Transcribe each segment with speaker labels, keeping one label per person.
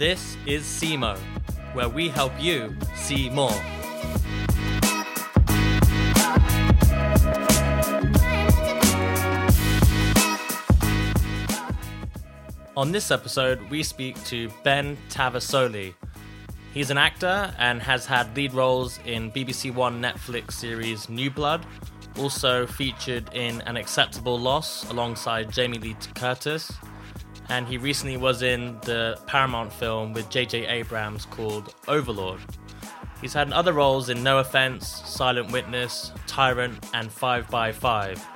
Speaker 1: This is SEMO, where we help you see more. On this episode, we speak to Ben Tavassoli. He's an actor and has had lead roles in BBC One Netflix series New Blood, also featured in An Acceptable Loss alongside Jamie Lee Curtis, and he recently was in the Paramount film with J.J. Abrams called Overlord. He's had other roles in No Offense, Silent Witness, Tyrant, and 5 by 5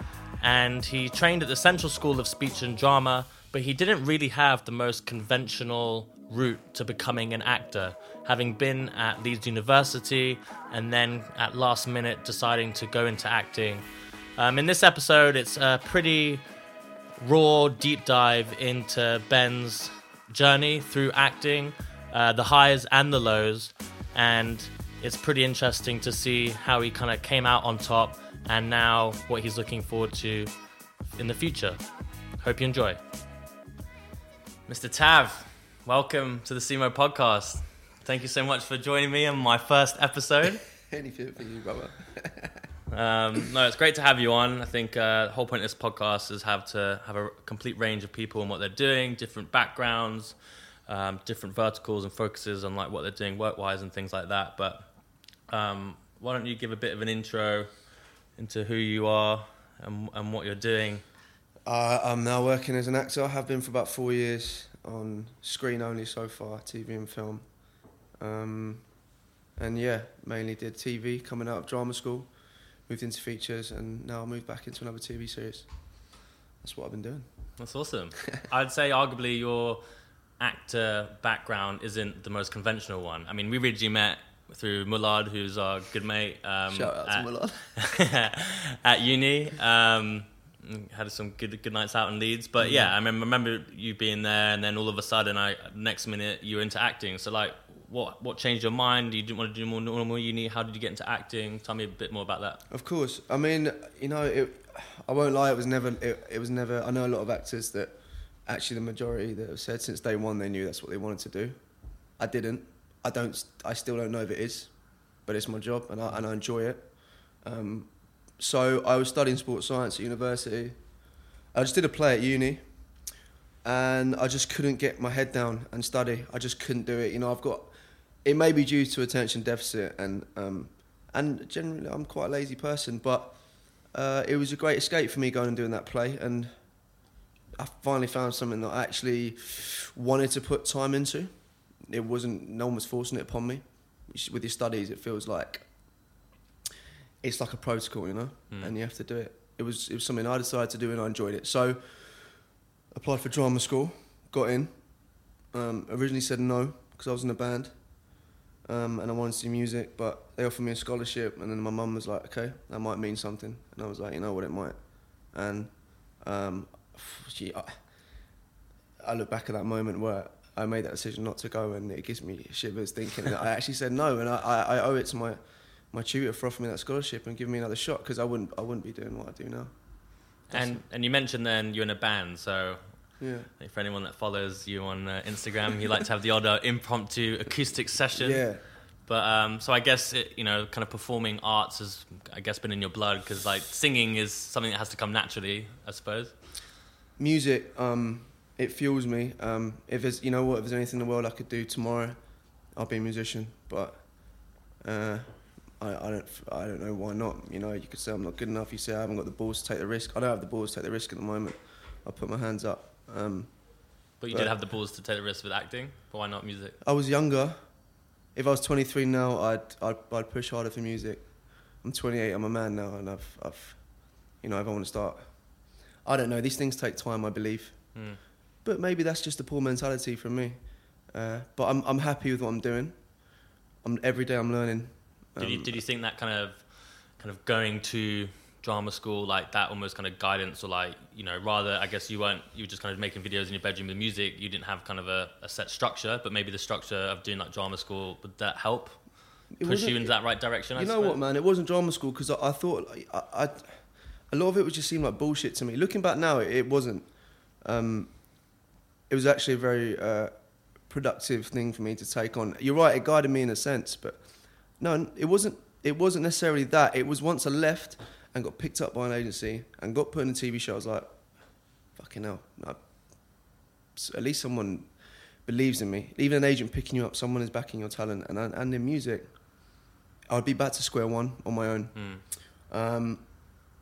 Speaker 1: and he trained at the Central School of Speech and Drama, but he didn't really have the most conventional route to becoming an actor, having been at Leeds University and then at last minute deciding to go into acting. Um, in this episode, it's a pretty raw deep dive into Ben's journey through acting, uh, the highs and the lows, and it's pretty interesting to see how he kind of came out on top and now what he's looking forward to in the future. Hope you enjoy. Mr. Tav, welcome to the SEMO podcast. Thank you so much for joining me on my first episode.
Speaker 2: Anything for you, brother.
Speaker 1: Um, no, it's great to have you on. I think uh, the whole point of this podcast is have to have a complete range of people and what they're doing, different backgrounds, um, different verticals and focuses on like what they're doing work-wise and things like that. But um, why don't you give a bit of an intro into who you are and, and what you're doing?
Speaker 2: Uh, I'm now working as an actor. I have been for about four years on screen only so far, TV and film. Um, and yeah, mainly did TV coming out of drama school, moved into features, and now I moved back into another TV series. That's what I've been doing.
Speaker 1: That's awesome. I'd say arguably your actor background isn't the most conventional one. I mean, we originally met through Mullard, who's our good mate. Um,
Speaker 2: Shout out to
Speaker 1: at,
Speaker 2: Mullard.
Speaker 1: at uni. Um, had some good good nights out in Leeds, but yeah, I remember, remember you being there, and then all of a sudden, I next minute you were into acting. So like, what what changed your mind? You didn't want to do more normal uni. How did you get into acting? Tell me a bit more about that.
Speaker 2: Of course. I mean, you know, it, I won't lie. It was never. It, it was never. I know a lot of actors that, actually, the majority that have said since day one they knew that's what they wanted to do. I didn't. I don't. I still don't know if it is, but it's my job and I and I enjoy it. Um, so I was studying sports science at university. I just did a play at uni, and I just couldn't get my head down and study. I just couldn't do it. You know, I've got. It may be due to attention deficit and um, and generally I'm quite a lazy person, but uh, it was a great escape for me going and doing that play, and I finally found something that I actually wanted to put time into. It wasn't no one was forcing it upon me. With your studies, it feels like it's like a protocol, you know,
Speaker 1: Mm.
Speaker 2: and you have to do it. It was it was something I decided to do, and I enjoyed it. So applied for drama school, got in. Um, originally said no because I was in a band, um, and I wanted to do music, but they offered me a scholarship, and then my mum was like, "Okay, that might mean something," and I was like, "You know what, it might." And um, she, I, I look back at that moment where I made that decision not to go, and it gives me shivers thinking that I actually said no, and I, I, I owe it to my my tutor for offering me that scholarship and giving me another shot because I wouldn't I wouldn't be doing what I do now.
Speaker 1: And and you mentioned then you're in a band, so
Speaker 2: Yeah.
Speaker 1: for anyone that follows you on uh, Instagram, you like to have the odd uh, impromptu acoustic session.
Speaker 2: Yeah.
Speaker 1: But um, so I guess it, you know, kind of performing arts has, I guess, been in your blood because like singing is something that has to come naturally, I suppose.
Speaker 2: music um it fuels me um if there's you know what if there's anything in the world i could do tomorrow i'll be a musician but uh I, I don't I don't know why not. You know, you could say I'm not good enough. You say I haven't got the balls to take the risk. I don't have the balls to take the risk at the moment. I put my hands up. Um,
Speaker 1: But you
Speaker 2: But-
Speaker 1: did have the balls to take the risk with acting. But why not music?
Speaker 2: I was younger. If I was 23 now, I'd, I'd I'd push harder for music. I'm 28. I'm a man now, and I've I've, you know, if I want to start, I don't know. These things take time, I believe.
Speaker 1: Hmm.
Speaker 2: But maybe that's just a poor mentality from me. Uh, but I'm I'm happy with what I'm doing. I'm every day I'm learning.
Speaker 1: Did you
Speaker 2: Um,
Speaker 1: did you think that kind of kind of going to drama school like that almost kind of guidance or like you know rather I guess you weren't you were just kind of making videos in your bedroom with music you didn't have kind of a, a set structure but maybe the structure of doing like drama school would that help
Speaker 2: it
Speaker 1: push you into that right direction I
Speaker 2: You know
Speaker 1: suppose?
Speaker 2: what, man? It wasn't drama school because I, I thought I, I, a lot of it was just seemed like bullshit to me. Looking back now, it, it wasn't. Um, it was actually a very uh, productive thing for me to take on. You're right, it guided me in a sense, but no, it wasn't. It wasn't necessarily that. It was once I left and got picked up by an agency and got put in a TV show. I was like, fucking hell. I, at least someone believes in me. Even an agent picking you up, someone is backing your talent, and and in music, I'd be back to square one on my own.
Speaker 1: Mm.
Speaker 2: Um,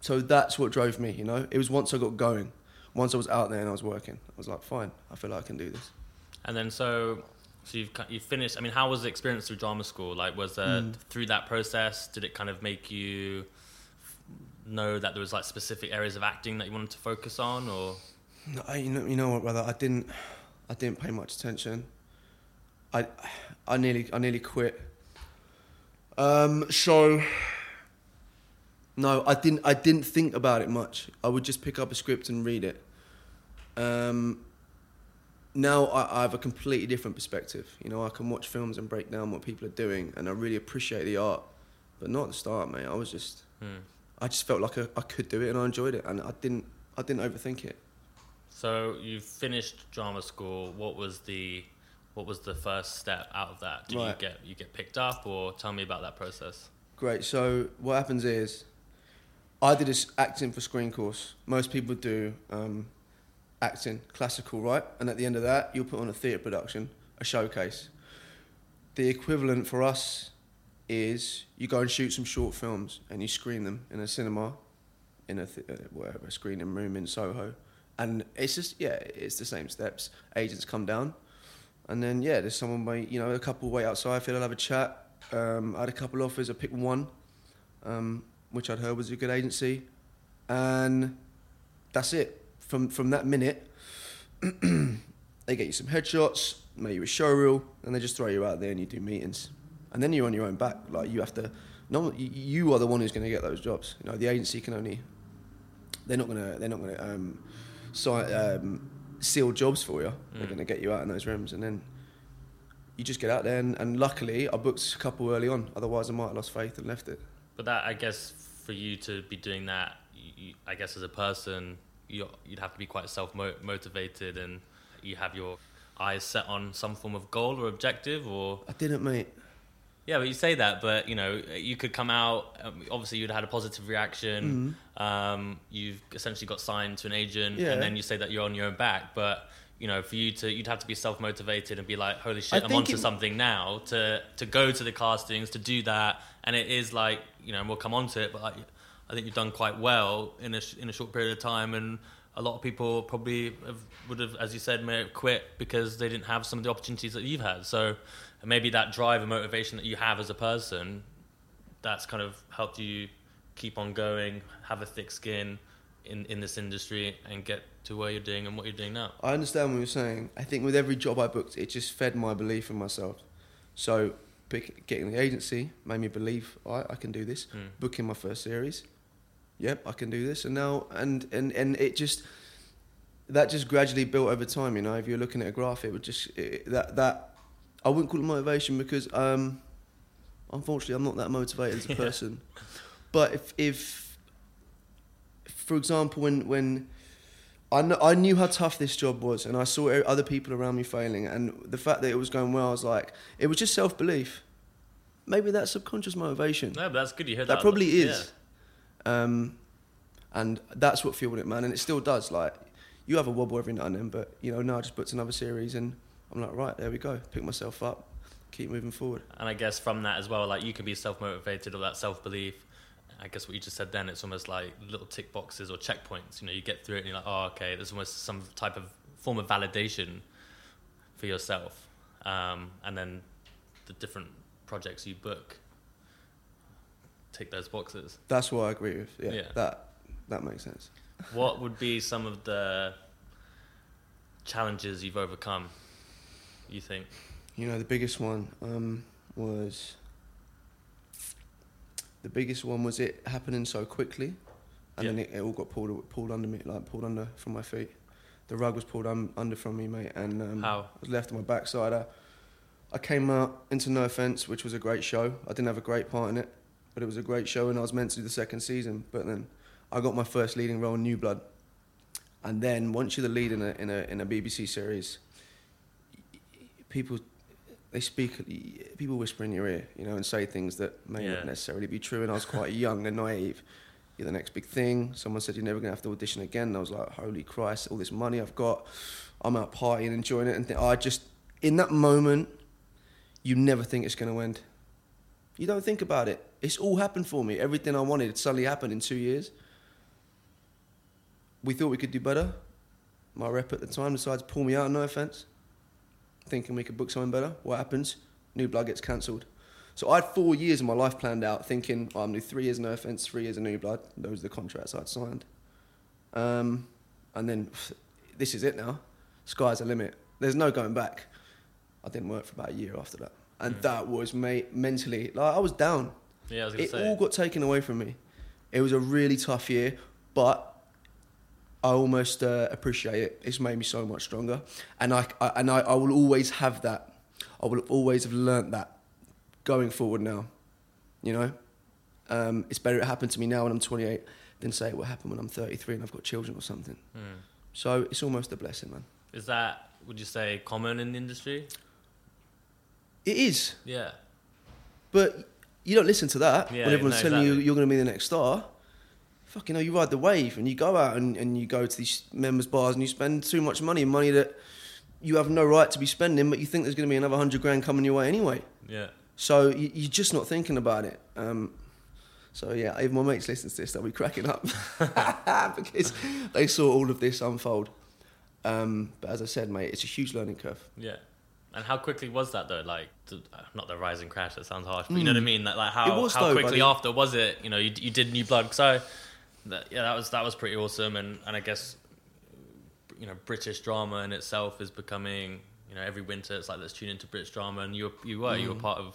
Speaker 2: so that's what drove me. You know, it was once I got going, once I was out there and I was working. I was like, fine, I feel like I can do this.
Speaker 1: And then so, so you've you finished. I mean, how was the experience through drama school? Like, was there
Speaker 2: Mm.
Speaker 1: through that process? Did it kind of make you know that there was like specific areas of acting that you wanted to focus on, or
Speaker 2: No, I, you know, you know what, brother? I didn't, I didn't pay much attention. I, I nearly, I nearly quit. Um, so, no, I didn't, I didn't think about it much. I would just pick up a script and read it. Um, now I, I have a completely different perspective. You know, I can watch films and break down what people are doing, and I really appreciate the art. But not at the start, mate. I was just,
Speaker 1: hmm.
Speaker 2: I just felt like I, I could do it, and I enjoyed it, and I didn't, I didn't overthink it.
Speaker 1: so you finished drama school. What was the what was the first step out of that? Did you get you get picked up, or tell me about that process?
Speaker 2: Great. So what happens is, I did this acting for screen course. Most people do um, acting, classical, right? And at the end of that, you'll put on a theatre production, a showcase. The equivalent for us is you go and shoot some short films and you screen them in a cinema, in a th- uh, whatever screening room in Soho, and it's just yeah, it's the same steps. Agents come down, and then yeah, there's someone wait, you know, a couple wait outside. Feel I'll have a chat. Um, I had a couple offers. I picked one, um, which I'd heard was a good agency, and that's it. From from that minute, they get you some headshots, make you a showreel, and they just throw you out there and you do meetings, and then you're on your own back. Like you have to, no, you- are the one who's going to get those jobs. You know, the agency can only, they're not gonna, they're not gonna um, sign, um, seal jobs for you. They're
Speaker 1: Mm.
Speaker 2: going to get you out in those rooms, and then you just get out there. And, and luckily, I booked a couple early on. Otherwise, I might have lost faith and left it.
Speaker 1: But that, I guess, for you to be doing that, you, I guess as a person, you, you'd have to be quite self motivated, and you have your eyes set on some form of goal or objective, or
Speaker 2: I didn't, mate.
Speaker 1: Yeah. But you say that, but you know, you could come out. Um, obviously, you'd had a positive reaction. Um, you've essentially got signed to an agent,
Speaker 2: Mm-hmm. Yeah.
Speaker 1: and then you say that you're on your own back, but. You know, for you to, you'd have to be self motivated and be like, "Holy shit,
Speaker 2: I
Speaker 1: I'm
Speaker 2: think
Speaker 1: onto
Speaker 2: it-
Speaker 1: something now." To to go to the castings, to do that, and it is like, you know, and we'll come on to it, but like, I think you've done quite well in a sh- in a short period of time, and a lot of people probably have, would have, as you said, may have quit because they didn't have some of the opportunities that you've had. So maybe that drive and motivation that you have as a person, that's kind of helped you keep on going, have a thick skin in in this industry, and get to where you're doing and what you're doing now.
Speaker 2: I understand what you're saying. I think with every job I booked, it just fed my belief in myself. So pick, getting the agency made me believe right, I can do this.
Speaker 1: Mm.
Speaker 2: Booking my first series, yep, I can do this. And now and and and it just that just gradually built over time. You know, if you're looking at a graph, it would just it, that that I wouldn't call it motivation because um, unfortunately I'm not that motivated as a
Speaker 1: Yeah.
Speaker 2: person. But if if for example when when I, kn- I knew how tough this job was, and I saw other people around me failing, and the fact that it was going well, I was like, it was just self belief. Maybe that's subconscious motivation.
Speaker 1: No, but that's good. You heard that.
Speaker 2: that probably
Speaker 1: Yeah.
Speaker 2: is, um, and that's what fueled it, man. And it still does. Like, you have a wobble every now and then, but you know, now I just booked another series, and I'm like, right, there we go. Pick myself up, keep moving forward.
Speaker 1: And I guess from that as well, like you can be self motivated or that self belief. I guess what you just said then, it's almost like little tick boxes or checkpoints. You know, you get through it and you're like, oh, okay, there's almost some type of form of validation for yourself. Um, and then the different projects you book tick those boxes.
Speaker 2: That's what I agree with. Yeah,
Speaker 1: Yeah.
Speaker 2: that that makes sense.
Speaker 1: What would be some of the challenges you've overcome, you think?
Speaker 2: You know, the biggest one um, was the biggest one was it happening so quickly, and then it, it all got pulled pulled under me, like pulled under from my feet. The rug was pulled un, under from me, mate, and um,
Speaker 1: How?
Speaker 2: I was left on my backside. I, I came out into No Offense, which was a great show. I didn't have a great part in it, but it was a great show, and I was meant to do the second season. But then I got my first leading role in New Blood, and then once you're the lead in a in a in a BBC series, people they speak people whisper in your ear, you know, and say things that may
Speaker 1: Yeah.
Speaker 2: not necessarily be true. And I was quite young and naive. You're the next big thing. Someone said you're never gonna have to audition again. And I was like, holy Christ! All this money I've got, I'm out partying, enjoying it, and th- I just in that moment, you never think it's gonna end. You don't think about it. It's all happened for me. Everything I wanted suddenly happened in two years. We thought we could do better. My rep at the time decides to pull me out, no offence. Thinking we could book something better. What happens? New Blood gets cancelled. So I had four years of my life planned out, thinking oh, I'm going to do three years, no offence, three years of New Blood. Those are the contracts I'd signed. Um, and then this is it now. Sky's the limit. There's no going back. I didn't work for about a year after that. And that was mate, mentally, like I was down
Speaker 1: Yeah, I was gonna
Speaker 2: it
Speaker 1: say.
Speaker 2: all got taken away from me. It was a really tough year, but I almost uh, appreciate it. It's made me so much stronger, and I, I and I, I will always have that. I will always have learnt that going forward now. You know, um, it's better it happened to me now when I'm 28 than say it will happen when I'm 33 and I've got children or something.
Speaker 1: Hmm.
Speaker 2: So it's almost a blessing, man.
Speaker 1: Is that would you say common in the industry?
Speaker 2: It is,
Speaker 1: Yeah.
Speaker 2: but you don't listen to that
Speaker 1: Yeah,
Speaker 2: when everyone's
Speaker 1: no,
Speaker 2: telling you you're going to be the next star. Fucking hell, you ride the wave and you go out and, and you go to these members' bars and you spend too much money, money that you have no right to be spending, but you think there's going to be another hundred grand coming your way anyway.
Speaker 1: Yeah.
Speaker 2: So you, you're just not thinking about it. Um, so yeah, if my mates listen to this, they'll be cracking up because they saw all of this unfold. Um, but as I said, mate, it's a huge learning curve.
Speaker 1: Yeah. And how quickly was that though? Like, not the rise and crash. That sounds harsh, but you know what I mean. Like, like how
Speaker 2: Hmm.
Speaker 1: How
Speaker 2: though,
Speaker 1: quickly
Speaker 2: buddy.
Speaker 1: after was it? You know, you, you did New Blood. So, that, yeah, that was that was pretty awesome. And and I guess you know British drama in itself is becoming. You know, every winter it's like let's tune into British drama, and you were, you were you
Speaker 2: Mm.
Speaker 1: were part of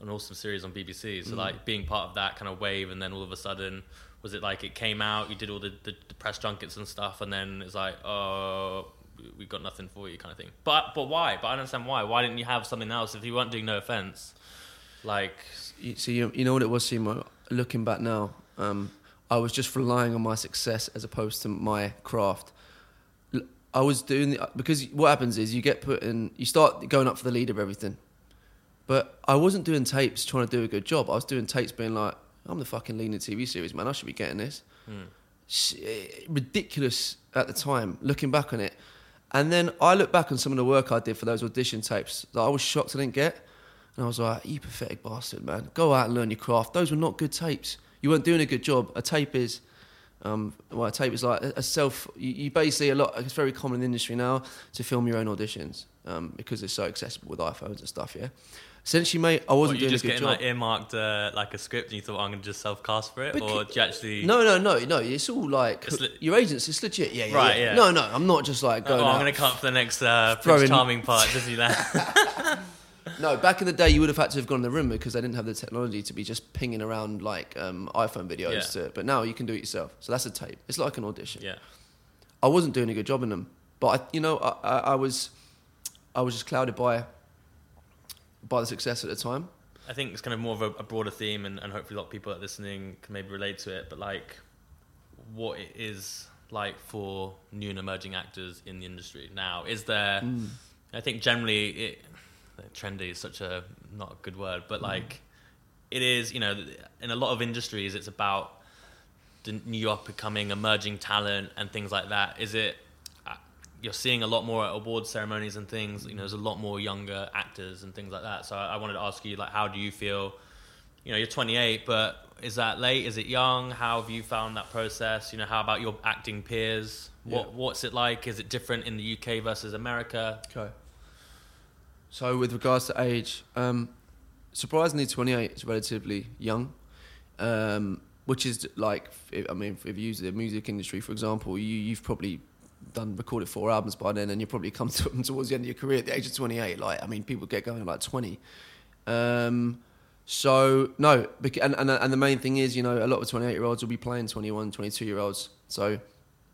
Speaker 1: an awesome series on BBC. So like being part of that kind of wave, and then all of a sudden. Was it like it came out, you did all the, the, the press junkets and stuff, and then it's like, oh, we've got nothing for you kind of thing. But but why? But I don't understand why. Why didn't you have something else if you weren't doing no offense? Like
Speaker 2: You, see, you, you know what it was, Simo? Looking back now, um, I was just relying on my success as opposed to my craft. I was doing the, because what happens is you get put in, you start going up for the lead of everything. But I wasn't doing tapes trying to do a good job. I was doing tapes being like, I'm the fucking lead in a TV series, man. I should be getting this. eh, ridiculous at the time, looking back on it. And then I look back on some of the work I did for those audition tapes that I was shocked I didn't get. And I was like, you pathetic bastard, man. Go out and learn your craft. Those were not good tapes. You weren't doing a good job. A tape is, um, well, a tape is like a self, you, you basically, a lot, it's very common in the industry now to film your own auditions um, because it's so accessible with iPhones and stuff, yeah. Essentially, mate, I wasn't
Speaker 1: you
Speaker 2: doing a
Speaker 1: just
Speaker 2: good
Speaker 1: getting
Speaker 2: job.
Speaker 1: like earmarked uh, like a script and you thought I'm gonna just self cast for it,
Speaker 2: But
Speaker 1: or do you actually?
Speaker 2: No, no, no, no. It's all like
Speaker 1: It's le-
Speaker 2: your agents. It's legit. Yeah, yeah.
Speaker 1: Right,
Speaker 2: yeah.
Speaker 1: yeah.
Speaker 2: No, no. I'm not just like
Speaker 1: Oh,
Speaker 2: going.
Speaker 1: I'm gonna come up for the next uh, Prince
Speaker 2: in-
Speaker 1: Charming part, Disneyland.
Speaker 2: No, back in the day, you would have had to have gone in the room because they didn't have the technology to be just pinging around like um, iPhone videos.
Speaker 1: Yeah.
Speaker 2: To, but now you can do it yourself. So that's a tape. It's like an audition.
Speaker 1: yeah,
Speaker 2: I wasn't doing a good job in them, but I, you know, I, I, I was, I was just clouded by, by the success at the time.
Speaker 1: I think it's kind of more of a, a broader theme, and, and hopefully a lot of people that are listening can maybe relate to it. But like, what it is like for new and emerging actors in the industry now? Is there?
Speaker 2: Mm.
Speaker 1: I think generally it trendy is such a not a good word, but like it is. You know, in a lot of industries, it's about the new up becoming emerging talent and things like that. Is it? uh, You're seeing a lot more at award ceremonies and things. You know, there's a lot more younger actors and things like that. So I, I wanted to ask you, like, how do you feel? You know, you're 28, but is that late? Is it young? How have you found that process? You know, how about your acting peers? What
Speaker 2: Yeah.
Speaker 1: What's it like? Is it different in the UK versus America?
Speaker 2: Okay. So with regards to age, um, surprisingly, 28 is relatively young, um, which is like, I mean, if you use the music industry, for example, you, you've probably done recorded four albums by then, and you probably come to towards the end of your career at the age of 28. Like, I mean, people get going at like 20. Um, so no, and, and and the main thing is, you know, a lot of 28 year olds will be playing 21, 22 year olds. So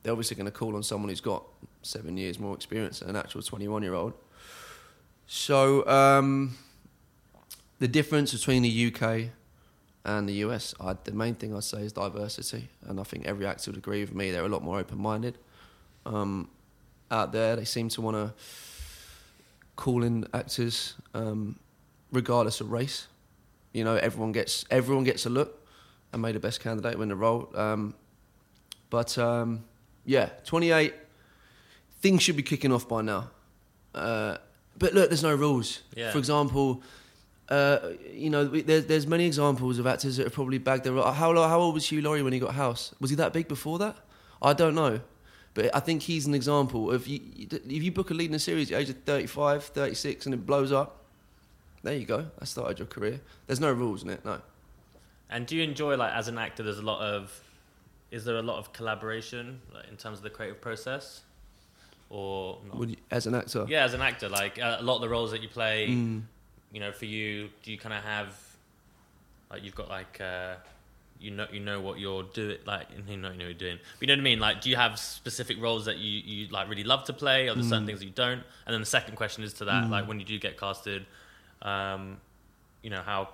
Speaker 2: they're obviously going to call on someone who's got seven years more experience than an actual 21 year old. So um, the difference between the UK and the US, I, the main thing I'd say is diversity, and I think every actor would agree with me. They're a lot more open-minded. Um, out there, they seem to want to call in actors, um, regardless of race. You know, everyone gets everyone gets a look, and made the best candidate win the role. Um, but um, yeah, 28. Things should be kicking off by now. Uh, but look, there's no rules.
Speaker 1: Yeah.
Speaker 2: For example, uh, you know, we- there's there's many examples of actors that have probably bagged their. How how old was Hugh Laurie when he got House? Was he that big before that? I don't know, but I think he's an example of you, if you book a lead in a series at the age of 35, 36, and it blows up. There you go. I started your career. There's no rules in it. No.
Speaker 1: And do you enjoy like as an actor? There's a lot of, is there a lot of collaboration like, in terms of the creative process, or
Speaker 2: you, as an actor.
Speaker 1: yeah, as an actor, like uh, a lot of the roles that you play,
Speaker 2: Mm.
Speaker 1: you know, for you, do you kind of have, like you've got like, uh, you know, you know what you're doing, like you know, you know what you're doing. But you know what I mean? Like, do you have specific roles that you you like really love to play, or there's certain
Speaker 2: Mm.
Speaker 1: things that you don't? And then the second question is to that, like when you do get casted, um, you know how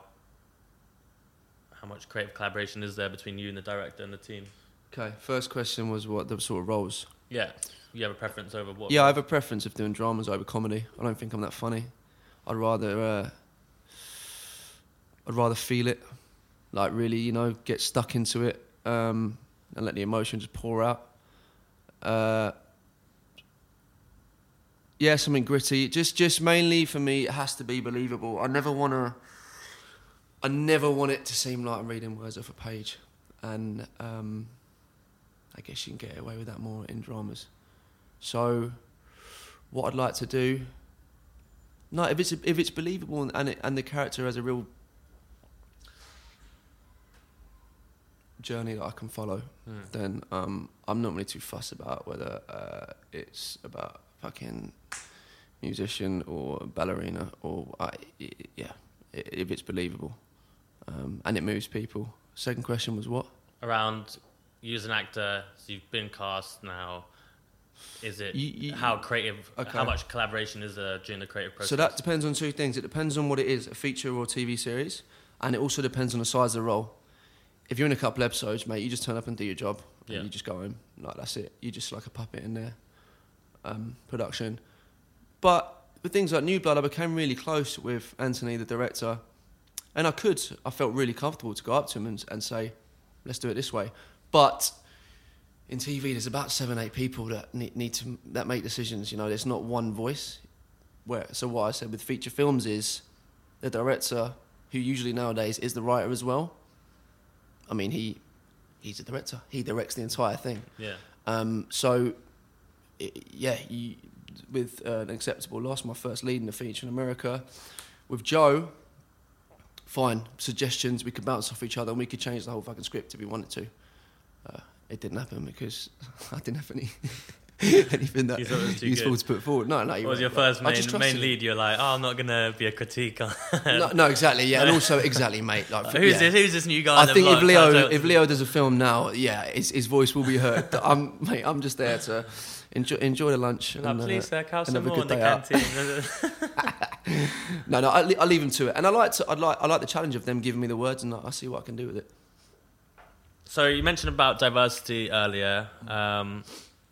Speaker 1: how much creative collaboration is there between you and the director and the team?
Speaker 2: Okay. First question was what the sort of roles.
Speaker 1: Yeah, you have a preference over what?
Speaker 2: Yeah, I have a preference of doing dramas over comedy. I don't think I'm that funny. I'd rather uh, I'd rather feel it, like really, you know, get stuck into it um, and let the emotion just pour out. Uh, yeah, something gritty. Just, just mainly for me, it has to be believable. I never want to. I never want it to seem like I'm reading words off a page, and um, I guess you can get away with that more in dramas. So, what I'd like to do, no, if it's if it's believable and and, it, and the character has a real journey that I can follow,
Speaker 1: Hmm.
Speaker 2: then um, I'm not really too fussed about whether uh, it's about fucking musician or ballerina or I, i- yeah, if it's believable um, and it moves people. Second question was what?
Speaker 1: around you as an actor, so you've been cast now. Is it
Speaker 2: You- you-
Speaker 1: how creative?
Speaker 2: Okay.
Speaker 1: How much collaboration is there during the creative process?
Speaker 2: So that depends on two things. It depends on what it is, a feature or a TV series, and it also depends on the size of the role. If you're in a couple episodes, mate, you just turn up and do your job, and
Speaker 1: Yeah.
Speaker 2: you just go home. Like that's it. You're just like a puppet in there. Um, production, but with things like New Blood, I became really close with Anthony, the director, and I could. I felt really comfortable to go up to him and, and say, "Let's do it this way." But in TV, there's about seven, eight people that need, need to that make decisions. You know, there's not one voice. Where so what I said with feature films is the director, who usually nowadays is the writer as well. I mean, he he's the director. He directs the entire thing.
Speaker 1: yeah,
Speaker 2: Um, so, i yeah, you, with uh, an acceptable loss, my first lead in the feature in America, with Joe, fine suggestions. We could bounce off each other and we could change the whole fucking script if we wanted to. Uh, it didn't happen because I didn't have any anything that
Speaker 1: You was
Speaker 2: useful
Speaker 1: good?
Speaker 2: to put forward. No, no.
Speaker 1: what was
Speaker 2: right.
Speaker 1: your first main, main lead? You're like, oh, I'm not gonna be a critique on.
Speaker 2: No, no, exactly, yeah, and also exactly, mate. Like,
Speaker 1: who's
Speaker 2: yeah.
Speaker 1: this? Who's this new guy?
Speaker 2: I think if? Leo if Leo does a film now, yeah, his, his voice will be heard. I'm mate, I'm just there to enjoy enjoy the lunch.
Speaker 1: Like,
Speaker 2: and, uh,
Speaker 1: sir, have some
Speaker 2: have a
Speaker 1: more in
Speaker 2: good
Speaker 1: the canteen.
Speaker 2: no, no, I, I leave him to it, and I like to I like I like the challenge of them giving me the words, and I see what I can do with it.
Speaker 1: So you mentioned about diversity earlier. Um,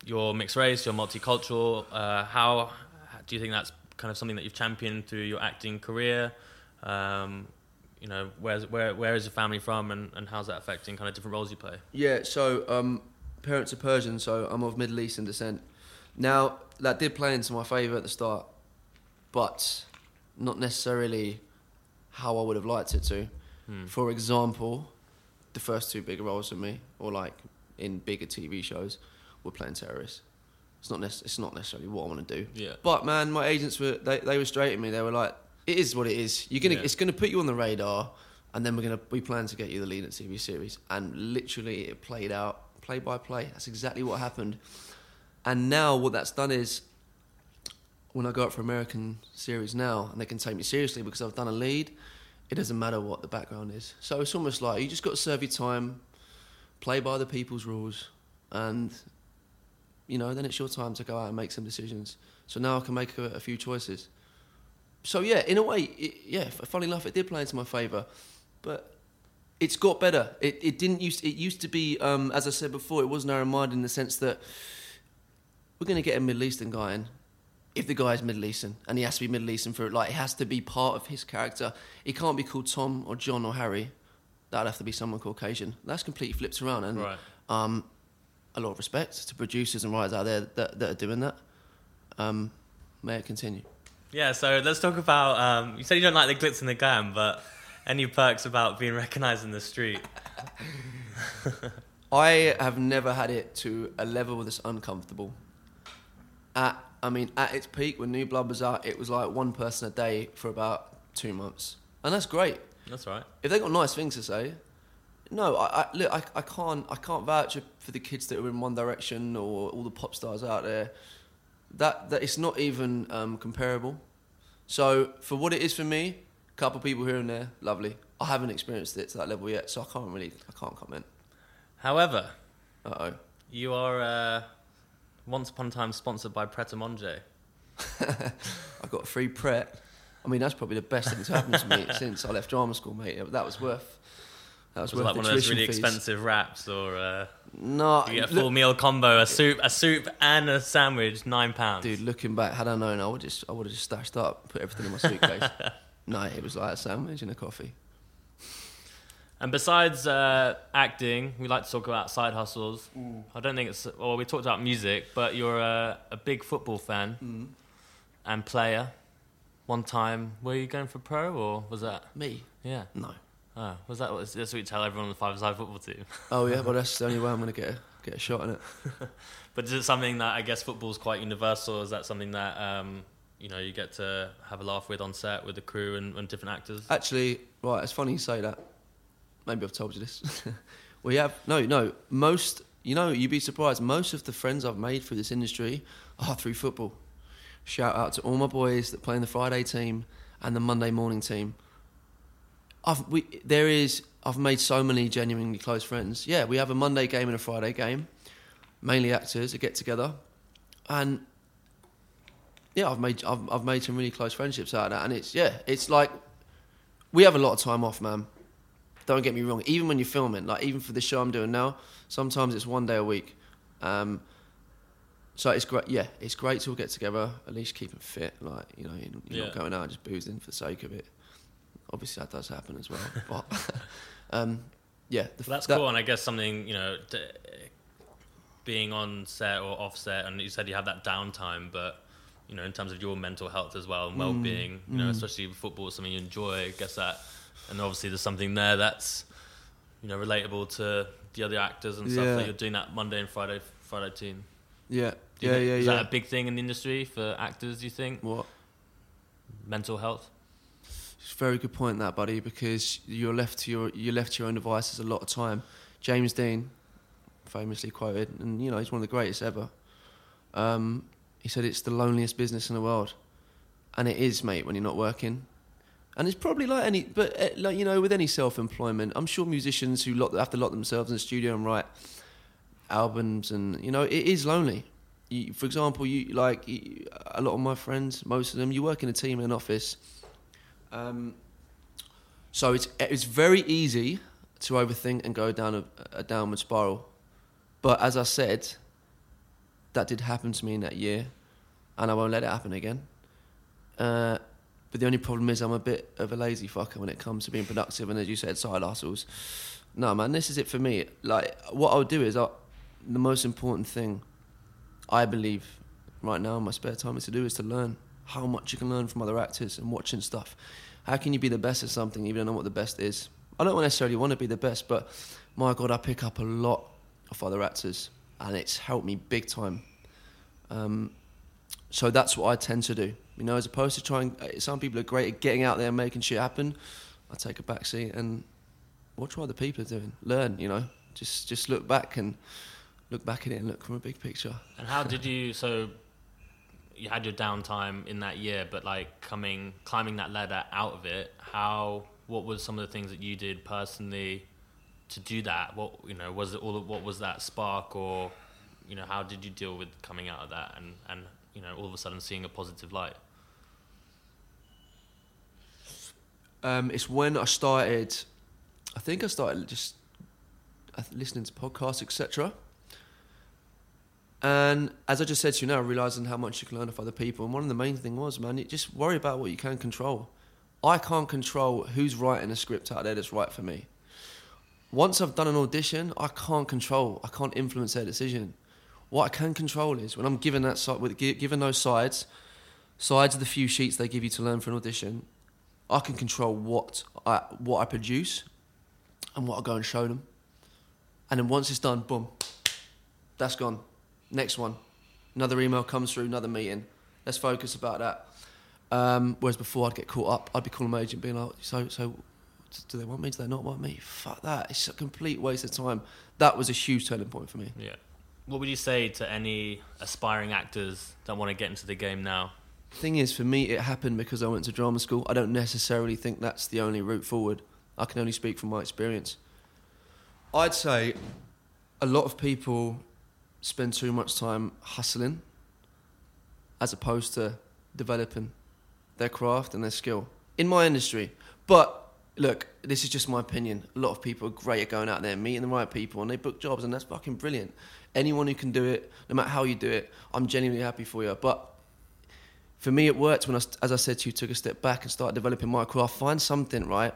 Speaker 1: you're mixed race. You're multicultural. Uh, how do you think that's kind of something that you've championed through your acting career? Um, you know, where's, where where is your family from, and, and how's that affecting kind of different roles you play?
Speaker 2: Yeah, so um, parents are Persian, so I'm of Middle Eastern descent. Now that did play into my favour at the start, but not necessarily how I would have liked it to.
Speaker 1: Hmm.
Speaker 2: For example, the first two big roles for me, or like in bigger TV shows, were playing terrorists. It's not nec- it's not necessarily what I want to do.
Speaker 1: Yeah.
Speaker 2: But man, my agents were they, they were straight at me. They were like, "It is what it is. You're gonna
Speaker 1: Yeah.
Speaker 2: it's gonna put you on the radar, and then we're gonna we plan to get you the lead in TV series." And literally, it played out play by play. That's exactly what happened. And now what that's done is, when I go up for American series now, and they can take me seriously because I've done a lead, it doesn't matter what the background is. So it's almost like you just got to serve your time, play by the people's rules, and you know, then it's your time to go out and make some decisions. So now I can make a, a few choices. So yeah, in a way, it, yeah. Funny enough, it did play into my favour, but it's got better. It it didn't used it used to be um, as I said before, it was narrow minded in the sense that we're going to get a Middle Eastern guy in. If the guy's Middle Eastern and he has to be Middle Eastern for it, like it has to be part of his character. He can't be called Tom or John or Harry. That'd have to be someone Caucasian. That's completely flipped around, and
Speaker 1: Right.
Speaker 2: um, a lot of respect to producers and writers out there that, that are doing that. Um, may it continue.
Speaker 1: Yeah, so let's talk about. Um, you said you don't like the glitz and the glam, but any perks about being recognised in the street?
Speaker 2: I have never had it to a level that's uncomfortable. At, I mean, at its peak when New Blood was out, it was like one person a day for about two months, and that's great.
Speaker 1: That's right.
Speaker 2: If they got nice things to say, no, I, I look, I, I can't, I can't vouch for the kids that are in One Direction or all the pop stars out there. That that it's not even um, comparable. So for what it is for me, a couple of people here and there, lovely. I haven't experienced it to that level yet, so I can't really, I can't comment.
Speaker 1: However,
Speaker 2: Uh oh.
Speaker 1: you are uh, once upon a time sponsored by Pret a Manger.
Speaker 2: I got a free Pret. I mean, that's probably the best thing that's happened to me since I left drama school, mate. That was worth. That was,
Speaker 1: Was it
Speaker 2: worth
Speaker 1: like one of those really
Speaker 2: fees.
Speaker 1: expensive wraps, or uh,
Speaker 2: No,
Speaker 1: you get a
Speaker 2: look-
Speaker 1: full meal combo, a soup, a soup and a sandwich, nine pounds.
Speaker 2: dude. Looking back, had I known, I would just, I would have just stashed up, put everything in my suitcase. no, it was like a sandwich and a coffee.
Speaker 1: And besides uh, acting, we like to talk about side hustles. I don't think it's well. We talked about music, but you're a, a big football fan and player. One time, were you going for pro or was that?
Speaker 2: Me?
Speaker 1: Yeah.
Speaker 2: No.
Speaker 1: Oh, was that? That's what you tell everyone on the five-side football team.
Speaker 2: Oh yeah, well that's the only way I'm gonna get a, get a shot in it.
Speaker 1: But is it something that I guess football's quite universal? Is that something that um, you know you get to have a laugh with on set with the crew and, and different actors?
Speaker 2: Actually, right, it's funny you say that. Maybe I've told you this. we have no, no. Most, you know, you'd be surprised. Most of the friends I've made through this industry are through football. Shout out to all my boys that play in the Friday team and the Monday morning team. I've we there is I've made so many genuinely close friends. Yeah, we have a Monday game and a Friday game, mainly actors that get together, and yeah, I've made I've, I've made some really close friendships out of that, and it's yeah, it's like we have a lot of time off, man. Don't get me wrong. Even when you're filming, like even for the show I'm doing now, sometimes it's one day a week. Um, so it's great. Yeah, it's great to all get together. At least keeping fit. Like you know, you're, you're not going out just boozing for the sake of it. Obviously, that does happen as well. But um, yeah, the,
Speaker 1: Well, that's
Speaker 2: that-
Speaker 1: cool, and I guess something you know, being on set or off set, and you said you have that downtime, but you know, in terms of your mental health as well and well-being, you know, especially football, is something you enjoy. I guess that, and obviously there's something there that's you know relatable to the other actors and stuff
Speaker 2: Yeah.
Speaker 1: that you're doing that Monday and Friday Friday team.
Speaker 2: Yeah, yeah, yeah,
Speaker 1: Is
Speaker 2: yeah.
Speaker 1: that a big thing in the industry for actors? Do you think
Speaker 2: what?
Speaker 1: mental health?
Speaker 2: It's a very good point that, buddy, because you're left to your you're left to your own devices a lot of time. James Dean, famously quoted, and you know he's one of the greatest ever. Um, he said it's the loneliest business in the world, and it is, mate, when you're not working. And it's probably like any, but uh, like you know, with any self-employment, I'm sure musicians who lock, have to lock themselves in the studio and write albums, and you know, it is lonely. You, for example, you like you, a lot of my friends, most of them, you work in a team in an office. Um, so it's it's very easy to overthink and go down a, a downward spiral. But as I said, that did happen to me in that year, and I won't let it happen again. Uh, but the only problem is I'm a bit of a lazy fucker when it comes to being productive, and as you said, side hustles. No, man, this is it for me. Like, what I'll do is, i the most important thing, I believe, right now in my spare time is to do is to learn how much you can learn from other actors and watching stuff. How can you be the best at something even though know what the best is? I don't necessarily want to be the best, but my God, I pick up a lot of other actors, and it's helped me big time. Um, so that's what I tend to do. You know, as opposed to trying. uh, Some people are great at getting out there and making shit happen. I take a back seat and watch what other people are doing. Learn. You know, just just look back and look back at it and look from a big picture.
Speaker 1: And how did you? So you had your downtime in that year, but like coming, climbing that ladder out of it. How? What was some of the things that you did personally to do that? What you know? Was it all? What was that spark, or you know, how did you deal with coming out of that and and you know, all of a sudden seeing a positive light?
Speaker 2: Um, it's when I started. I think I started just uh, listening to podcasts, etc. And as I just said to you now, realizing how much you can learn off other people. And one of the main thing was, man, just worry about what you can control. I can't control who's writing a script out there that's right for me. Once I've done an audition, I can't control. I can't influence their decision. What I can control is when I'm given that side, given those sides, sides of the few sheets they give you to learn for an audition, I can control what I what I produce and what I go and show them. And then once it's done, boom, that's gone. Next one. Another email comes through, another meeting. Let's focus about that. Um, whereas before, I'd get caught up. I'd be calling my agent, being like, "So, so, do they want me? Do they not want me? Fuck that! It's a complete waste of time." That was a huge turning point for me.
Speaker 1: Yeah. What would you say to any aspiring actors that want to get into the game now?
Speaker 2: Thing is, for me, it happened because I went to drama school. I don't necessarily think that's the only route forward. I can only speak from my experience. I'd say a lot of people spend too much time hustling as opposed to developing their craft and their skill in my industry. But look, this is just my opinion. A lot of people are great at going out there, meeting the right people, and they book jobs, and that's fucking brilliant. Anyone who can do it, no matter how you do it, I'm genuinely happy for you. But for me, it worked when I, as I said to you, took a step back and started developing my craft. Find something, right?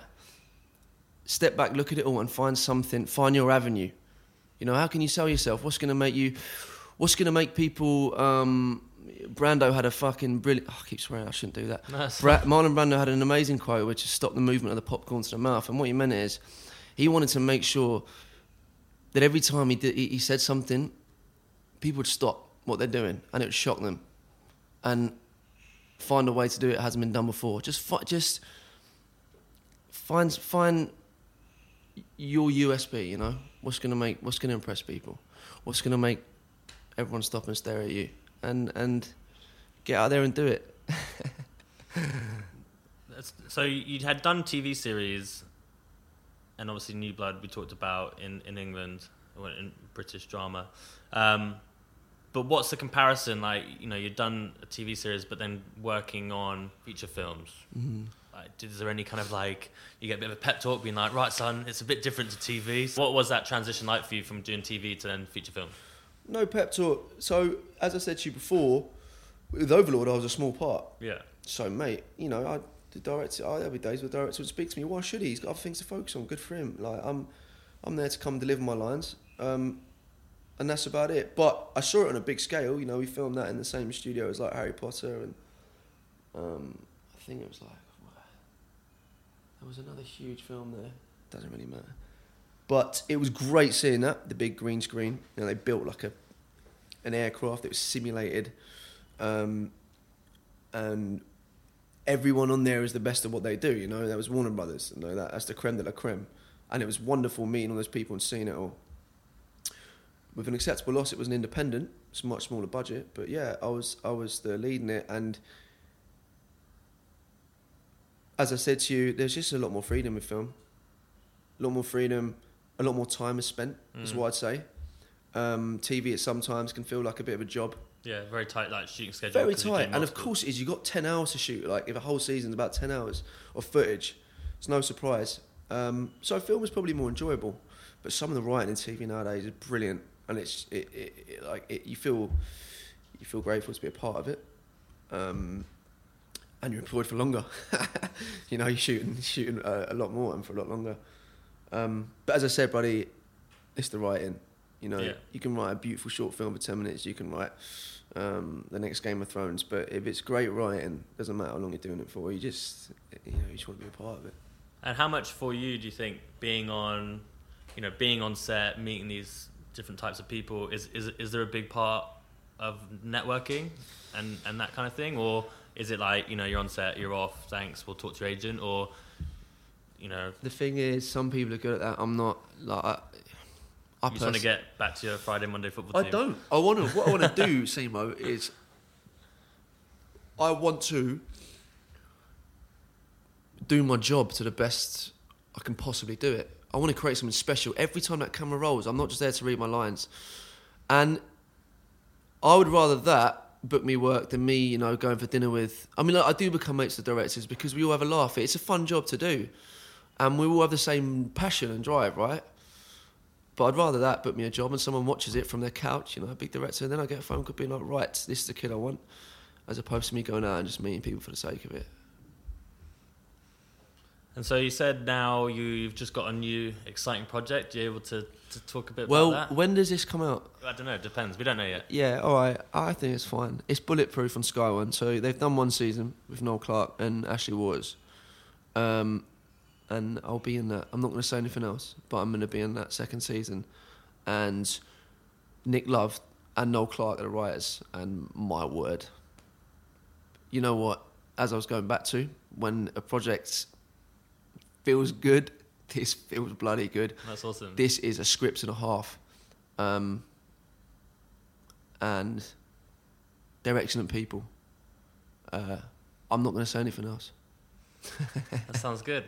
Speaker 2: Step back, look at it all, and find something. Find your avenue. You know, how can you sell yourself? What's going to make you? What's going to make people? Um, Brando had a fucking brilliant. Oh, I keep swearing, I shouldn't do that.
Speaker 1: It's
Speaker 2: Bra- Marlon Brando had an amazing quote, which is "Stop the movement of the popcorn to the mouth." And what he meant is, he wanted to make sure that every time he did, he, he said something, people would stop what they're doing, and it would shock them, and find a way to do it that hasn't been done before. Just, fi- just find find your USP. You know, what's gonna make, what's gonna impress people, what's gonna make everyone stop and stare at you, and and get out there and do it.
Speaker 1: So you had done TV series, and obviously New Blood we talked about in in England, in British drama. Um, but what's the comparison? Like you know, you've done a TV series, but then working on feature films. Like, is there any kind of like you get a bit of a pep talk, being like, "Right, son, it's a bit different to TV." So what was that transition like for you from doing TV to then feature film?
Speaker 2: No pep talk. So, as I said to you before, with Overlord, I was a small part.
Speaker 1: Yeah,
Speaker 2: So, mate, you know, I the director. I there'll be days where the director would speak to me. Why should he? He's got other things to focus on. Good for him. Like I'm, I'm there to come deliver my lines, um, and that's about it. But I saw it on a big scale. You know, we filmed that in the same studio as like Harry Potter, and um, I think it was like there was another huge film there. Doesn't really matter. But it was great seeing that the big green screen. You know, they built like a an aircraft that was simulated, um, and everyone on there is the best at what they do. You know, that was Warner Brothers. You know, that, that's the creme de la creme, and it was wonderful meeting all those people and seeing it all. With an acceptable loss, it was an independent. It's a much smaller budget, but yeah, I was I was the lead in it, and as I said to you, there's just a lot more freedom with film. A lot more freedom, a lot more time is spent, is
Speaker 1: Mm.
Speaker 2: what I'd say. Um, TV at sometimes can feel like a bit of a job.
Speaker 1: yeah, very tight like shooting schedule.
Speaker 2: Very tight. And of course it is, you've got 10 hours to shoot. Like, if a whole season's about 10 hours of footage, it's no surprise. Um, so film is probably more enjoyable. But some of the writing in TV nowadays is brilliant. And it's, it, it, it, like, it, you feel you feel grateful to be a part of it. Um, and you're employed for longer. you know, you're shooting, shooting a, a lot more and for a lot longer. Um, but as I said, buddy, it's the writing. You know,
Speaker 1: Yeah.
Speaker 2: you can write a beautiful short film for 10 minutes. You can write um, the next Game of Thrones. But if it's great writing, doesn't matter how long you're doing it for. You just, you know, you just want to be a part of it.
Speaker 1: And how much for you do you think being on, you know, being on set, meeting these different types of people is is is there a big part of networking and and that kind of thing, or is it like you know you're on set, you're off, thanks, we'll talk to your agent, or you know,
Speaker 2: The thing is, some people are good at that. I'm not. Like, I, I
Speaker 1: you just want to get back to your Friday Monday football
Speaker 2: I don't. I want to. What I want to do, Simo, is I want to do my job to the best I can possibly do it. I want to create something special. Every time that camera rolls, I'm not just there to read my lines. And I would rather that book me work than me, you know, going for dinner with. I mean, like, I do become mates with directors because we all have a laugh. It's a fun job to do, and we all have the same passion and drive, right? But I'd rather that book me a job and someone watches it from their couch, you know, a big director, and then I get a phone call being like, right, this is the kid I want, as opposed to me going out and just meeting people for the sake of it.
Speaker 1: And so you said now you've just got a new exciting project. You're able to, to talk a bit
Speaker 2: Well,
Speaker 1: about that?
Speaker 2: Well, when does this come out?
Speaker 1: I don't know. It depends. We don't know yet.
Speaker 2: Yeah, all right. I think it's fine. It's bulletproof on Sky One. So they've done one season with Noel Clarke and Ashley Walters. Um, and I'll be in that. I'm not going to say anything else, but I'm going to be in that second season. And Nick Love and Noel Clarke are the writers. And my word, you know what? As I was going back to, when a project feels good, this feels bloody good
Speaker 1: That's awesome.
Speaker 2: this is a script and a half. Um, and they're excellent people. Uh, I'm not going to say anything else.
Speaker 1: That sounds good.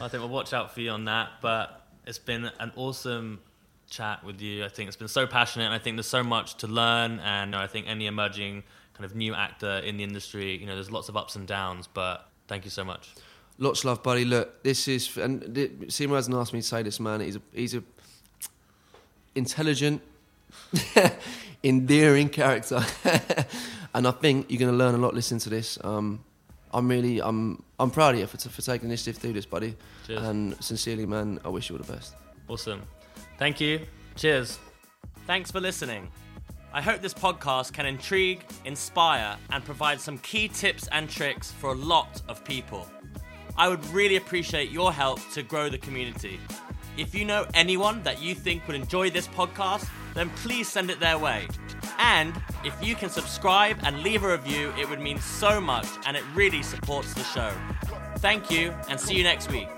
Speaker 1: I think we'll watch out for you on that. But it's been an awesome chat with you. I think it's been so passionate, and I think there's so much to learn. And I think any emerging kind of new actor in the industry, you know, there's lots of ups and downs. But thank you so much.
Speaker 2: Lots of love, buddy. Look, this is and Seymour hasn't asked me to say this, man. He's a he's a intelligent, endearing character, and I think you're going to learn a lot listening to this. Um, I'm really I'm I'm proud of you for, for taking the initiative to do this, buddy.
Speaker 1: Cheers.
Speaker 2: And sincerely, man, I wish you all the best.
Speaker 1: Awesome. Thank you. Cheers. Thanks for listening. I hope this podcast can intrigue, inspire, and provide some key tips and tricks for a lot of people. I would really appreciate your help to grow the community. If you know anyone that you think would enjoy this podcast, then please send it their way. And if you can subscribe and leave a review, it would mean so much and it really supports the show. Thank you and see you next week.